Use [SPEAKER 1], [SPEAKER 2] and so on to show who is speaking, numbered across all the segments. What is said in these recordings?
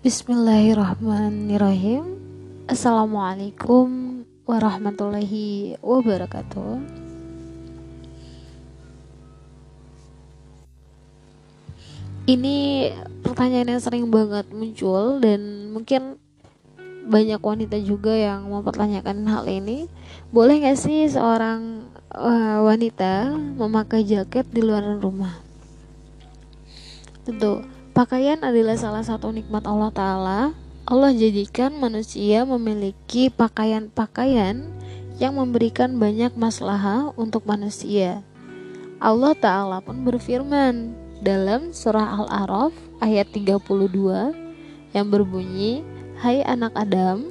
[SPEAKER 1] Bismillahirrahmanirrahim. Assalamualaikum warahmatullahi wabarakatuh. Ini pertanyaan yang sering banget muncul dan mungkin banyak wanita juga yang mempertanyakan hal ini. Boleh gak sih seorang uh, wanita memakai jaket di luar rumah? Tentu Pakaian adalah salah satu nikmat Allah Ta'ala. Allah jadikan manusia memiliki pakaian-pakaian yang memberikan banyak masalah untuk manusia. Allah Ta'ala pun berfirman dalam surah Al-A'raf ayat 32 yang berbunyi, Hai anak Adam,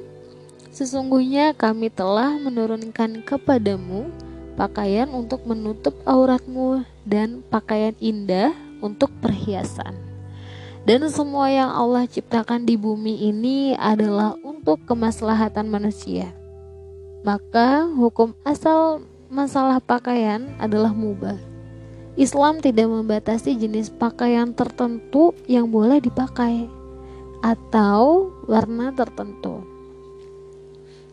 [SPEAKER 1] sesungguhnya kami telah menurunkan kepadamu pakaian untuk menutup auratmu dan pakaian indah untuk perhiasan. Dan semua yang Allah ciptakan di bumi ini adalah untuk kemaslahatan manusia. Maka hukum asal masalah pakaian adalah mubah. Islam tidak membatasi jenis pakaian tertentu yang boleh dipakai atau warna tertentu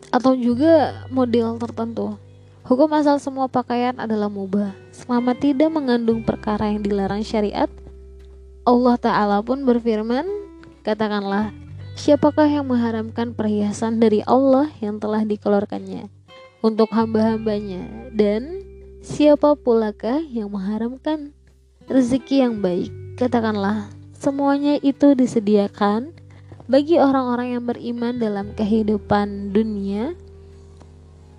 [SPEAKER 1] atau juga model tertentu. Hukum asal semua pakaian adalah mubah selama tidak mengandung perkara yang dilarang syariat Allah Ta'ala pun berfirman, katakanlah, siapakah yang mengharamkan perhiasan dari Allah yang telah dikeluarkannya untuk hamba-hambanya dan siapa pulakah yang mengharamkan rezeki yang baik? Katakanlah, semuanya itu disediakan bagi orang-orang yang beriman dalam kehidupan dunia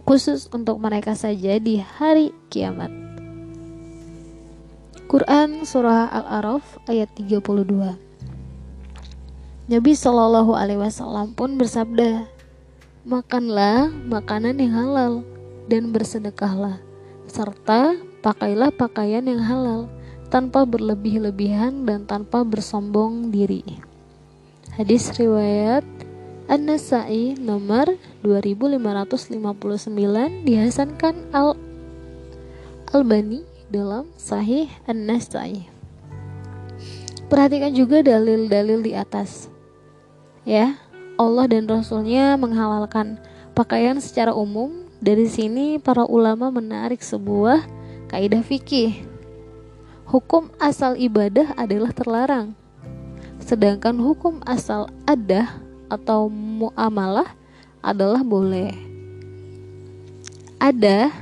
[SPEAKER 1] khusus untuk mereka saja di hari kiamat. Quran Surah Al-A'raf ayat 32 Nabi Shallallahu Alaihi Wasallam pun bersabda, makanlah makanan yang halal dan bersedekahlah, serta pakailah pakaian yang halal tanpa berlebih-lebihan dan tanpa bersombong diri. Hadis riwayat An-Nasai nomor 2559 dihasankan Al Albani dalam Sahih An-Nasai. Perhatikan juga dalil-dalil di atas. Ya, Allah dan Rasulnya menghalalkan pakaian secara umum. Dari sini para ulama menarik sebuah kaidah fikih. Hukum asal ibadah adalah terlarang. Sedangkan hukum asal adah atau muamalah adalah boleh. Ada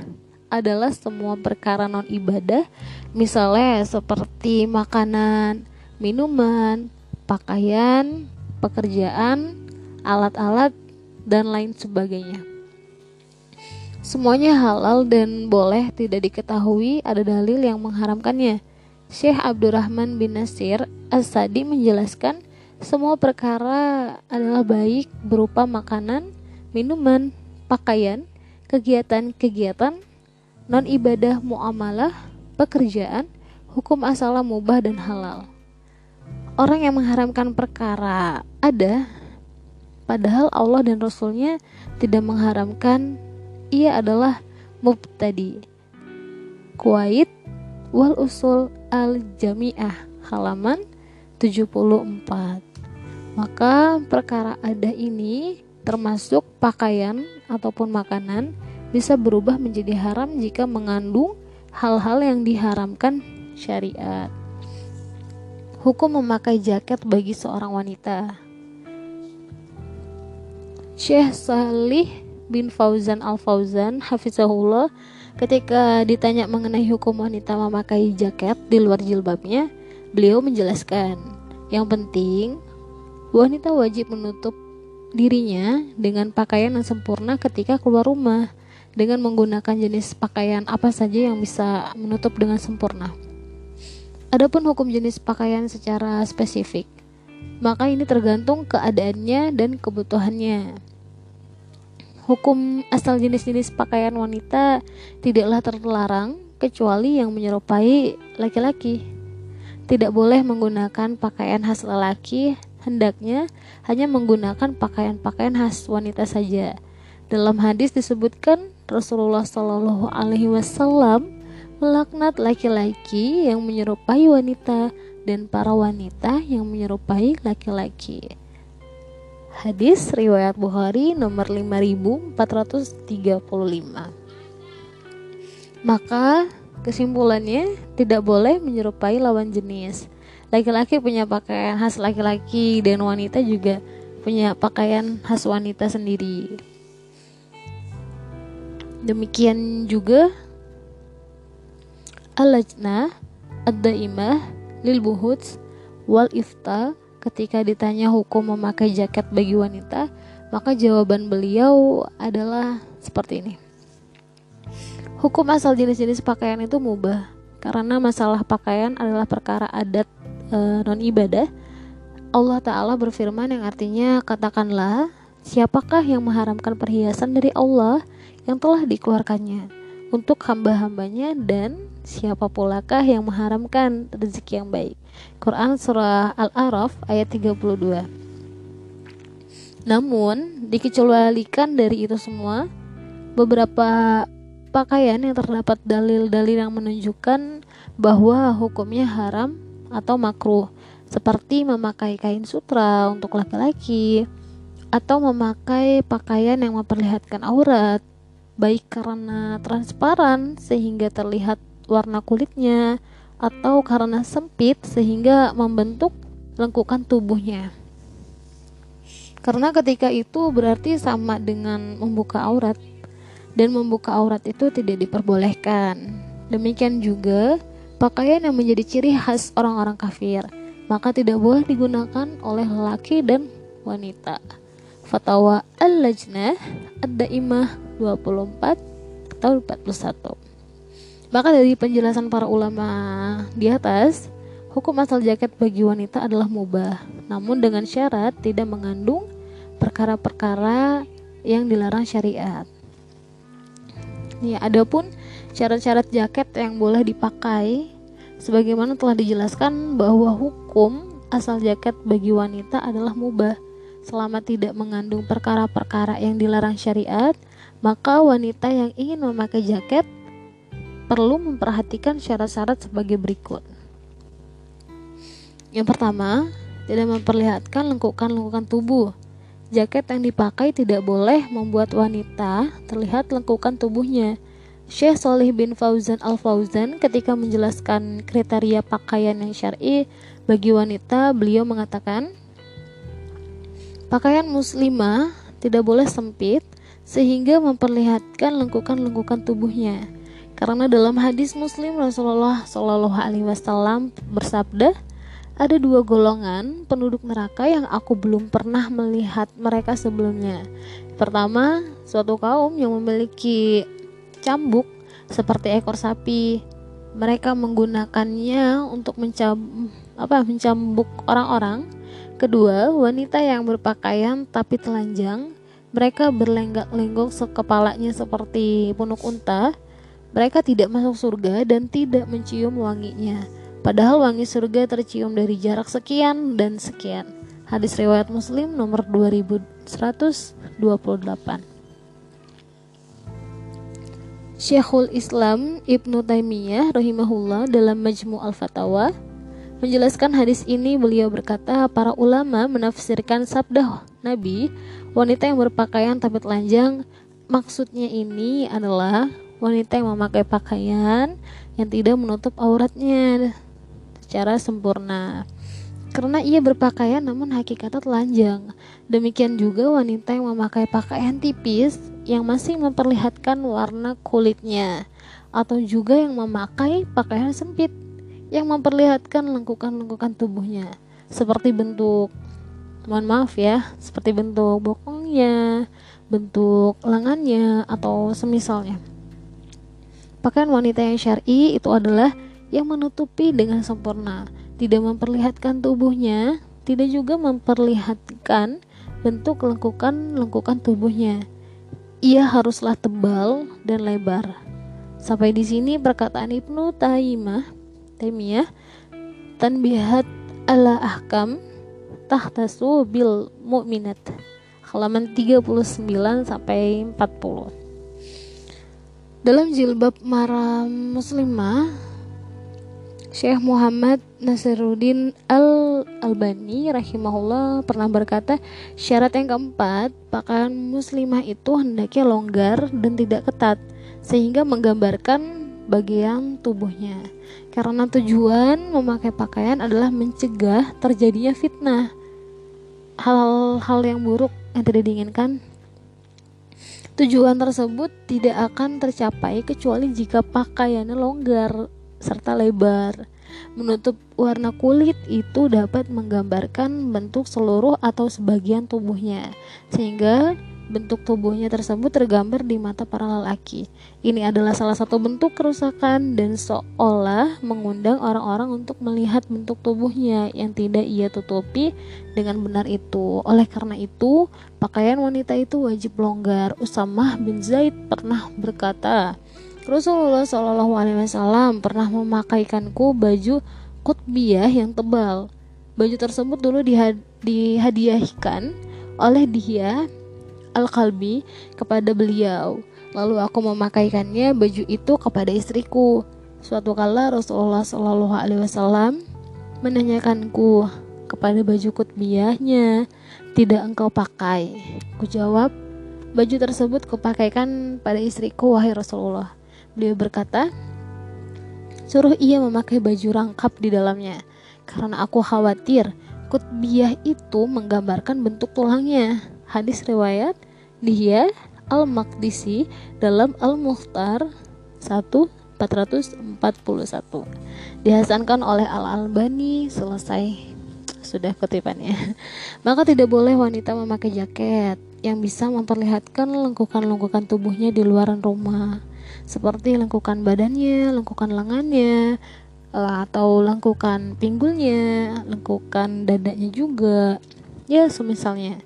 [SPEAKER 1] adalah semua perkara non ibadah, misalnya seperti makanan, minuman, pakaian, pekerjaan, alat-alat, dan lain sebagainya. Semuanya halal dan boleh tidak diketahui ada dalil yang mengharamkannya. Syekh Abdurrahman bin Nasir As-Sadi menjelaskan semua perkara adalah baik berupa makanan, minuman, pakaian, kegiatan-kegiatan non ibadah muamalah, pekerjaan, hukum asal mubah dan halal. Orang yang mengharamkan perkara ada, padahal Allah dan Rasulnya tidak mengharamkan, ia adalah mubtadi. Kuwait wal usul al jamiah halaman 74. Maka perkara ada ini termasuk pakaian ataupun makanan bisa berubah menjadi haram jika mengandung hal-hal yang diharamkan syariat. Hukum memakai jaket bagi seorang wanita. Syekh Salih bin Fauzan Al Fauzan hafizahullah ketika ditanya mengenai hukum wanita memakai jaket di luar jilbabnya, beliau menjelaskan, yang penting wanita wajib menutup dirinya dengan pakaian yang sempurna ketika keluar rumah dengan menggunakan jenis pakaian apa saja yang bisa menutup dengan sempurna. Adapun hukum jenis pakaian secara spesifik, maka ini tergantung keadaannya dan kebutuhannya. Hukum asal jenis-jenis pakaian wanita tidaklah terlarang kecuali yang menyerupai laki-laki. Tidak boleh menggunakan pakaian khas lelaki, hendaknya hanya menggunakan pakaian-pakaian khas wanita saja. Dalam hadis disebutkan Rasulullah Shallallahu Alaihi Wasallam melaknat laki-laki yang menyerupai wanita dan para wanita yang menyerupai laki-laki. Hadis riwayat Bukhari nomor 5435. Maka kesimpulannya tidak boleh menyerupai lawan jenis. Laki-laki punya pakaian khas laki-laki dan wanita juga punya pakaian khas wanita sendiri. Demikian juga al-lajnah ad-daimah lil buhuts wal ifta ketika ditanya hukum memakai jaket bagi wanita, maka jawaban beliau adalah seperti ini. Hukum asal jenis-jenis pakaian itu mubah karena masalah pakaian adalah perkara adat e, non ibadah. Allah Ta'ala berfirman yang artinya katakanlah siapakah yang mengharamkan perhiasan dari Allah yang telah dikeluarkannya untuk hamba-hambanya dan siapa pulakah yang mengharamkan rezeki yang baik Quran surah Al-A'raf ayat 32. Namun, dikecualikan dari itu semua, beberapa pakaian yang terdapat dalil-dalil yang menunjukkan bahwa hukumnya haram atau makruh, seperti memakai kain sutra untuk laki-laki atau memakai pakaian yang memperlihatkan aurat, baik karena transparan sehingga terlihat warna kulitnya atau karena sempit sehingga membentuk lengkukan tubuhnya. Karena ketika itu berarti sama dengan membuka aurat dan membuka aurat itu tidak diperbolehkan. Demikian juga pakaian yang menjadi ciri khas orang-orang kafir, maka tidak boleh digunakan oleh laki dan wanita. Fatwa Al-Lajnah Ad-Daimah 24 atau 41. Maka dari penjelasan para ulama di atas, hukum asal jaket bagi wanita adalah mubah, namun dengan syarat tidak mengandung perkara-perkara yang dilarang syariat. Nih, adapun syarat-syarat jaket yang boleh dipakai sebagaimana telah dijelaskan bahwa hukum asal jaket bagi wanita adalah mubah selama tidak mengandung perkara-perkara yang dilarang syariat, maka wanita yang ingin memakai jaket perlu memperhatikan syarat-syarat sebagai berikut. Yang pertama, tidak memperlihatkan lengkukan-lengkukan tubuh. Jaket yang dipakai tidak boleh membuat wanita terlihat lengkukan tubuhnya. Syekh Solih bin Fauzan Al-Fauzan ketika menjelaskan kriteria pakaian yang syar'i bagi wanita, beliau mengatakan, pakaian muslimah tidak boleh sempit sehingga memperlihatkan lengkukan-lengkukan tubuhnya. Karena dalam hadis Muslim Rasulullah Shallallahu Alaihi Wasallam bersabda, ada dua golongan penduduk neraka yang aku belum pernah melihat mereka sebelumnya. Pertama, suatu kaum yang memiliki cambuk seperti ekor sapi. Mereka menggunakannya untuk apa, mencambuk orang-orang. Kedua, wanita yang berpakaian tapi telanjang. Mereka berlenggak-lenggok sekepalanya seperti punuk unta mereka tidak masuk surga dan tidak mencium wanginya. Padahal wangi surga tercium dari jarak sekian dan sekian. Hadis riwayat Muslim nomor 2128. Syekhul Islam Ibnu Taimiyah rahimahullah dalam Majmu' Al-Fatawa menjelaskan hadis ini beliau berkata para ulama menafsirkan sabda Nabi wanita yang berpakaian tapi telanjang maksudnya ini adalah wanita yang memakai pakaian yang tidak menutup auratnya secara sempurna karena ia berpakaian namun hakikatnya telanjang. Demikian juga wanita yang memakai pakaian tipis yang masih memperlihatkan warna kulitnya atau juga yang memakai pakaian sempit yang memperlihatkan lengkukan-lengkukan tubuhnya seperti bentuk mohon maaf ya, seperti bentuk bokongnya, bentuk lengannya atau semisalnya. Pakaian wanita yang syar'i itu adalah yang menutupi dengan sempurna, tidak memperlihatkan tubuhnya, tidak juga memperlihatkan bentuk lengkukan-lengkukan tubuhnya. Ia haruslah tebal dan lebar. Sampai di sini perkataan Ibnu Taimah, Taimiyah, tanbihat ala ahkam tahtasu bil mu'minat. Halaman 39 sampai 40. Dalam jilbab maram muslimah, Syekh Muhammad Nasiruddin Al Albani rahimahullah pernah berkata syarat yang keempat pakaian muslimah itu hendaknya longgar dan tidak ketat sehingga menggambarkan bagian tubuhnya karena tujuan memakai pakaian adalah mencegah terjadinya fitnah hal-hal yang buruk yang tidak diinginkan Tujuan tersebut tidak akan tercapai kecuali jika pakaiannya longgar serta lebar. Menutup warna kulit itu dapat menggambarkan bentuk seluruh atau sebagian tubuhnya, sehingga bentuk tubuhnya tersebut tergambar di mata para lelaki. Ini adalah salah satu bentuk kerusakan dan seolah mengundang orang-orang untuk melihat bentuk tubuhnya yang tidak ia tutupi dengan benar itu. Oleh karena itu, pakaian wanita itu wajib longgar. Usamah bin Zaid pernah berkata, Rasulullah Shallallahu Alaihi Wasallam pernah memakaikanku baju kutbiyah yang tebal. Baju tersebut dulu dihadiahkan oleh dia Al-Kalbi kepada beliau. Lalu aku memakaikannya baju itu kepada istriku. Suatu kala Rasulullah Shallallahu Alaihi Wasallam menanyakanku kepada baju kutbiyahnya, tidak engkau pakai? Ku jawab, baju tersebut kupakaikan pada istriku wahai Rasulullah. Beliau berkata, suruh ia memakai baju rangkap di dalamnya, karena aku khawatir kutbiyah itu menggambarkan bentuk tulangnya. Hadis riwayat dia Al-Maqdisi dalam Al-Mukhtar 1441 dihasankan oleh Al-Albani. Selesai. Sudah kutipannya maka tidak boleh wanita memakai jaket yang bisa memperlihatkan lengkukan-lengkukan tubuhnya di luaran rumah. Seperti lengkukan badannya, lengkukan lengannya, atau lengkukan pinggulnya, lengkukan dadanya juga. Ya, semisalnya.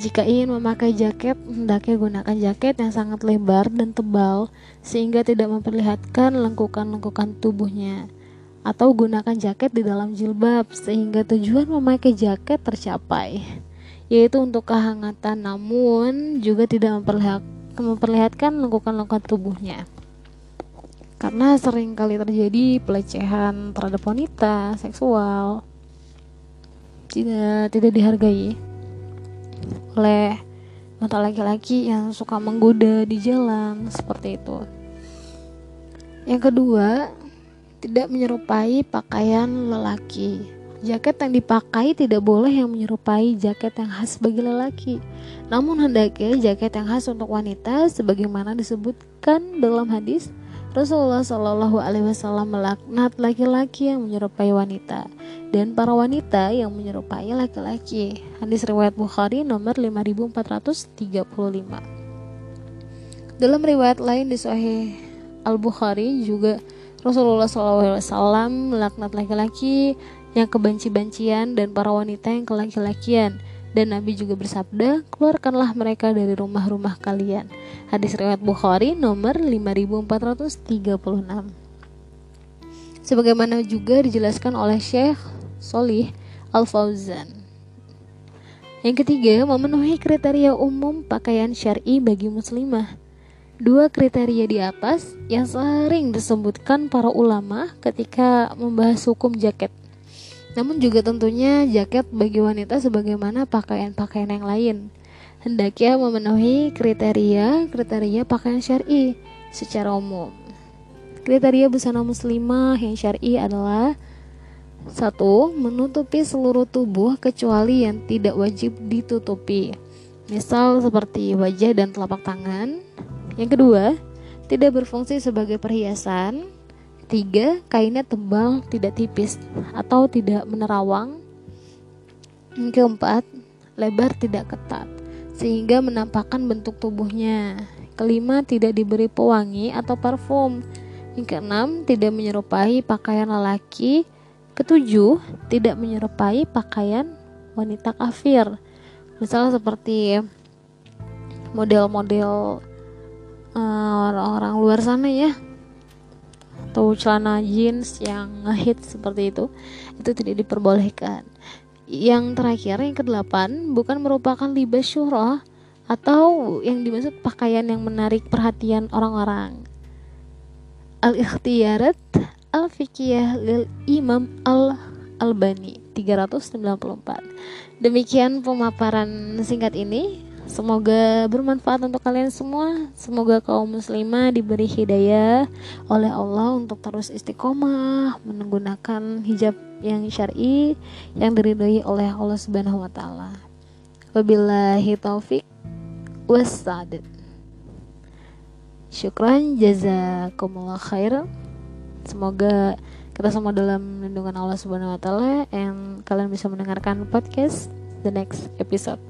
[SPEAKER 1] Jika ingin memakai jaket, hendaknya gunakan jaket yang sangat lebar dan tebal sehingga tidak memperlihatkan lengkukan-lengkukan tubuhnya. Atau gunakan jaket di dalam jilbab sehingga tujuan memakai jaket tercapai, yaitu untuk kehangatan namun juga tidak memperlihatkan lengkukan-lengkukan tubuhnya. Karena sering kali terjadi pelecehan terhadap wanita, seksual, tidak tidak dihargai oleh mata laki-laki yang suka menggoda di jalan seperti itu. Yang kedua, tidak menyerupai pakaian lelaki. Jaket yang dipakai tidak boleh yang menyerupai jaket yang khas bagi lelaki. Namun hendaknya jaket yang khas untuk wanita sebagaimana disebutkan dalam hadis Rasulullah Shallallahu Alaihi Wasallam melaknat laki-laki yang menyerupai wanita dan para wanita yang menyerupai laki-laki. Hadis riwayat Bukhari nomor 5435. Dalam riwayat lain di Sahih Al Bukhari juga Rasulullah SAW melaknat laki-laki yang kebenci-bencian dan para wanita yang kelaki-lakian dan Nabi juga bersabda, keluarkanlah mereka dari rumah-rumah kalian. Hadis riwayat Bukhari nomor 5436. Sebagaimana juga dijelaskan oleh Syekh Solih Al-Fauzan. Yang ketiga, memenuhi kriteria umum pakaian syar'i bagi muslimah. Dua kriteria di atas yang sering disebutkan para ulama ketika membahas hukum jaket namun juga tentunya jaket bagi wanita sebagaimana pakaian-pakaian yang lain. Hendaknya memenuhi kriteria-kriteria pakaian syar'i secara umum. Kriteria busana muslimah yang syar'i adalah satu, menutupi seluruh tubuh kecuali yang tidak wajib ditutupi. Misal seperti wajah dan telapak tangan. Yang kedua, tidak berfungsi sebagai perhiasan Tiga, kainnya tebal, tidak tipis atau tidak menerawang. Yang keempat, lebar tidak ketat sehingga menampakkan bentuk tubuhnya. Kelima, tidak diberi pewangi atau parfum. Yang keenam, tidak menyerupai pakaian lelaki. Ketujuh, tidak menyerupai pakaian wanita kafir. Misalnya seperti model-model uh, orang-orang luar sana ya atau celana jeans yang ngehit seperti itu itu tidak diperbolehkan. Yang terakhir yang kedelapan bukan merupakan libas syurah atau yang dimaksud pakaian yang menarik perhatian orang-orang. Al ikhtiyarat al fikiyah lil imam al albani 394 Demikian pemaparan singkat ini Semoga bermanfaat untuk kalian semua. Semoga kaum muslimah diberi hidayah oleh Allah untuk terus istiqomah menggunakan hijab yang syar'i yang diridhoi oleh Allah Subhanahu wa taala. Wabillahi taufik wassadid. Syukran jazakumullah khair. Semoga kita semua dalam lindungan Allah Subhanahu wa taala and kalian bisa mendengarkan podcast the next episode.